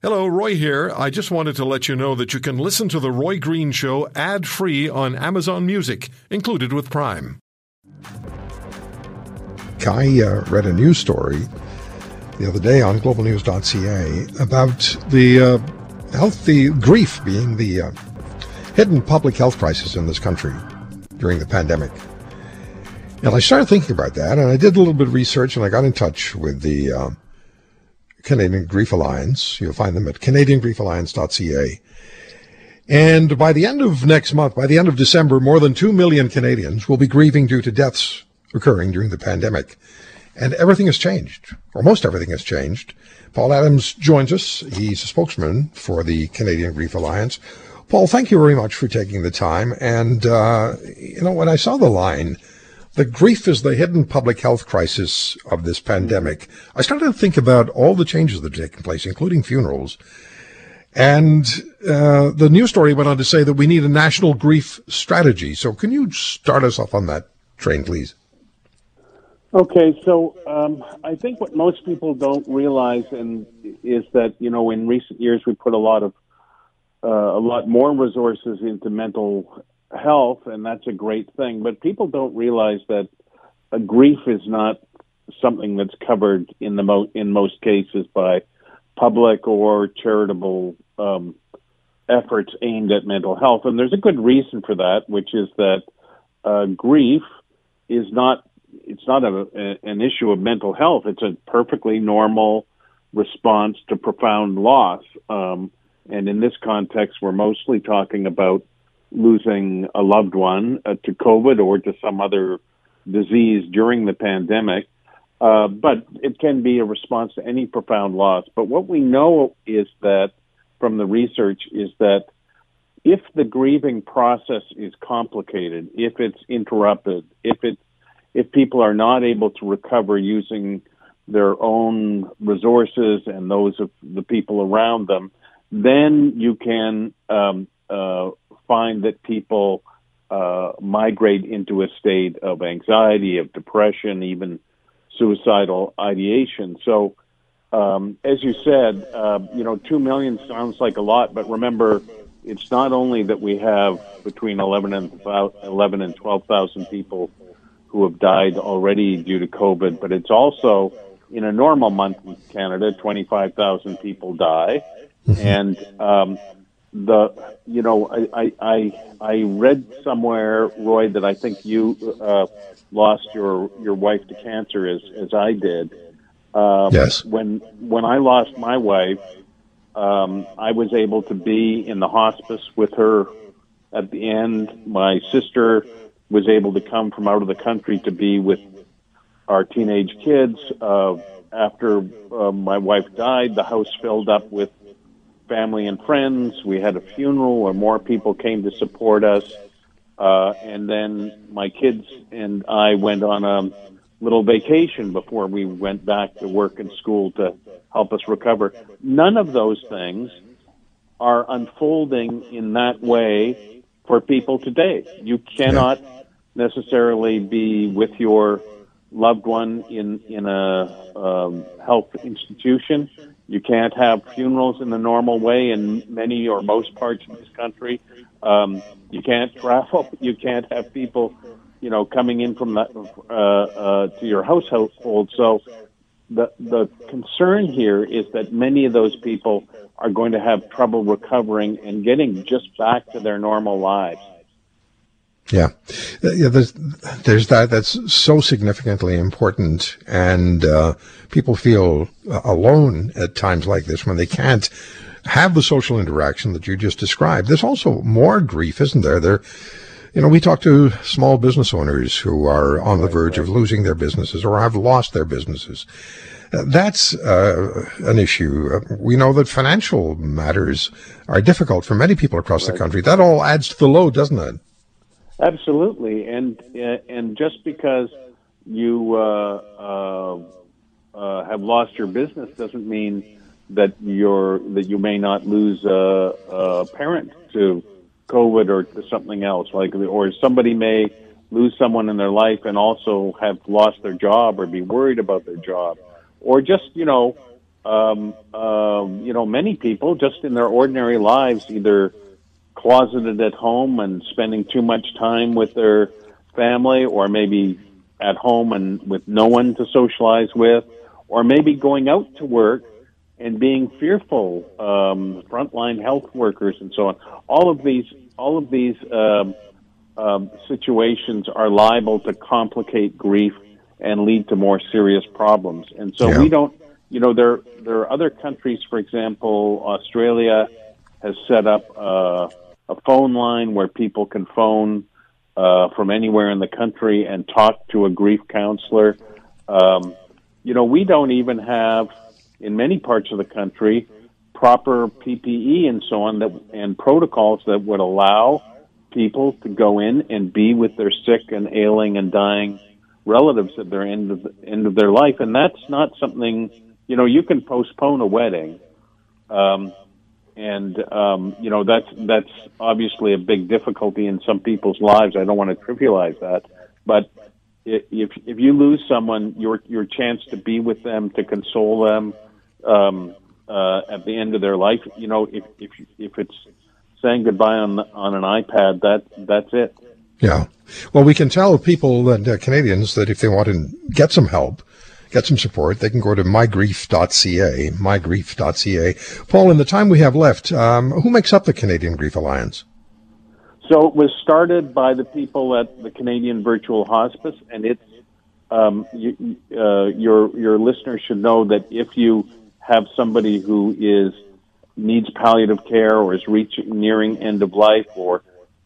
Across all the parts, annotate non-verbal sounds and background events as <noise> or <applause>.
Hello, Roy here. I just wanted to let you know that you can listen to The Roy Green Show ad free on Amazon Music, included with Prime. I uh, read a news story the other day on globalnews.ca about the uh, health, the grief being the uh, hidden public health crisis in this country during the pandemic. And I started thinking about that, and I did a little bit of research, and I got in touch with the uh, Canadian Grief Alliance. You'll find them at canadiangriefalliance.ca. And by the end of next month, by the end of December, more than 2 million Canadians will be grieving due to deaths occurring during the pandemic. And everything has changed, or most everything has changed. Paul Adams joins us. He's a spokesman for the Canadian Grief Alliance. Paul, thank you very much for taking the time. And, uh, you know, when I saw the line, the grief is the hidden public health crisis of this pandemic. I started to think about all the changes that are taking place, including funerals. And uh, the news story went on to say that we need a national grief strategy. So, can you start us off on that train, please? Okay, so um, I think what most people don't realize and is that you know in recent years we put a lot of uh, a lot more resources into mental health, and that's a great thing. But people don't realize that grief is not something that's covered in the mo- in most cases by public or charitable um, efforts aimed at mental health. And there's a good reason for that, which is that uh, grief is not it's not a, a, an issue of mental health. It's a perfectly normal response to profound loss. Um, and in this context, we're mostly talking about losing a loved one uh, to COVID or to some other disease during the pandemic. Uh, but it can be a response to any profound loss. But what we know is that from the research is that if the grieving process is complicated, if it's interrupted, if it's if people are not able to recover using their own resources and those of the people around them, then you can um, uh, find that people uh, migrate into a state of anxiety, of depression, even suicidal ideation. So, um, as you said, uh, you know, two million sounds like a lot, but remember, it's not only that we have between 11 and 11 and 12,000 people who have died already due to COVID, but it's also in a normal month in Canada, 25,000 people die, mm-hmm. and um, the you know I, I I read somewhere Roy that I think you uh, lost your your wife to cancer as as I did. Um, yes. When when I lost my wife, um, I was able to be in the hospice with her at the end. My sister was able to come from out of the country to be with our teenage kids. Uh, after uh, my wife died, the house filled up with family and friends. We had a funeral where more people came to support us. Uh, and then my kids and I went on a little vacation before we went back to work and school to help us recover. None of those things are unfolding in that way for people today. You cannot necessarily be with your loved one in in a um, health institution. You can't have funerals in the normal way in many or most parts of this country. Um, you can't travel. <laughs> You can't have people, you know, coming in from the, uh, uh, to your household. So the the concern here is that many of those people are going to have trouble recovering and getting just back to their normal lives. Yeah, uh, yeah. There's, there's that. That's so significantly important, and uh, people feel uh, alone at times like this when they can't have the social interaction that you just described. There's also more grief, isn't there? There, you know, we talk to small business owners who are on the verge of losing their businesses or have lost their businesses. Uh, that's uh, an issue. We know that financial matters are difficult for many people across the country. That all adds to the load, doesn't it? Absolutely, and and just because you uh, uh, uh, have lost your business doesn't mean that you're that you may not lose a, a parent to COVID or to something else, like or somebody may lose someone in their life and also have lost their job or be worried about their job, or just you know um, uh, you know, many people just in their ordinary lives either closeted at home and spending too much time with their family, or maybe at home and with no one to socialize with, or maybe going out to work and being fearful, um, frontline health workers and so on. All of these, all of these um, um, situations are liable to complicate grief and lead to more serious problems. And so Yeah. we don't, you know, there there are other countries, for example, Australia has set up uh, a phone line where people can phone uh, from anywhere in the country and talk to a grief counselor. Um, you know, we don't even have in many parts of the country proper PPE and so on that and protocols that would allow people to go in and be with their sick and ailing and dying relatives at their end of the, end of their life, and that's not something you know you can postpone a wedding, um, and um, you know that's that's obviously a big difficulty in some people's lives. I don't want to trivialize that, but if if you lose someone, your your chance to be with them, to console them um, uh, at the end of their life, you know, if if if it's saying goodbye on on an iPad, that that's it. Yeah. Well, we can tell people that uh, Canadians that if they want to get some help, get some support, they can go to mygrief.ca, mygrief.ca. Paul, in the time we have left, um, who makes up the Canadian Grief Alliance? So it was started by the people at the Canadian Virtual Hospice, and it's um, you, uh, your your listeners should know that if you have somebody who is needs palliative care or is reaching nearing end of life, or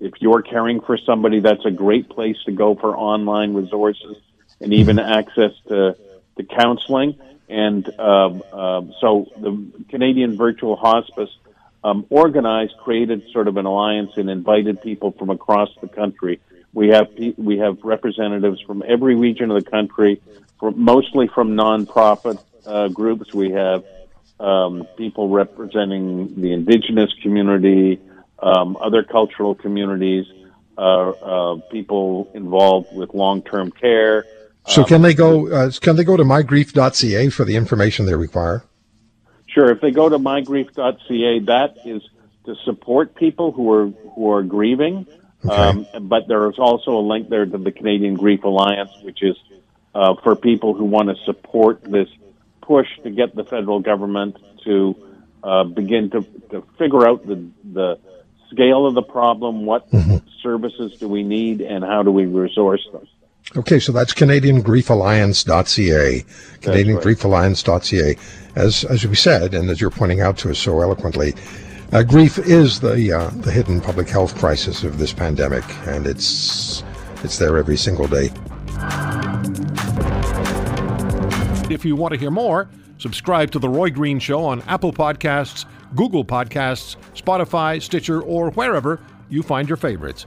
if you're caring for somebody, that's a great place to go for online resources and even access to to counseling. And um, um, so the Canadian Virtual Hospice um, organized, created sort of an alliance, and invited people from across the country. We have we have representatives from every region of the country, from, mostly from nonprofit uh, groups. We have um, people representing the indigenous community, um, other cultural communities, uh, uh, people involved with long-term care. So Um, can they go? Uh, can they go to mygrief.ca for the information they require? Sure. If they go to mygrief.ca, that is to support people who are who are grieving. Um, but there is also a link there to the Canadian Grief Alliance, which is uh, for people who want to support this push to get the federal government to uh, begin to, to figure out the the scale of the problem, what services do we need, and how do we resource them. Okay, so that's CanadianGriefAlliance.ca, CanadianGriefAlliance.ca. As as we said, and as you're pointing out to us so eloquently, uh, grief is the uh, the hidden public health crisis of this pandemic, and it's it's there every single day. If you want to hear more, subscribe to The Roy Green Show on Apple Podcasts, Google Podcasts, Spotify, Stitcher, or wherever you find your favorites.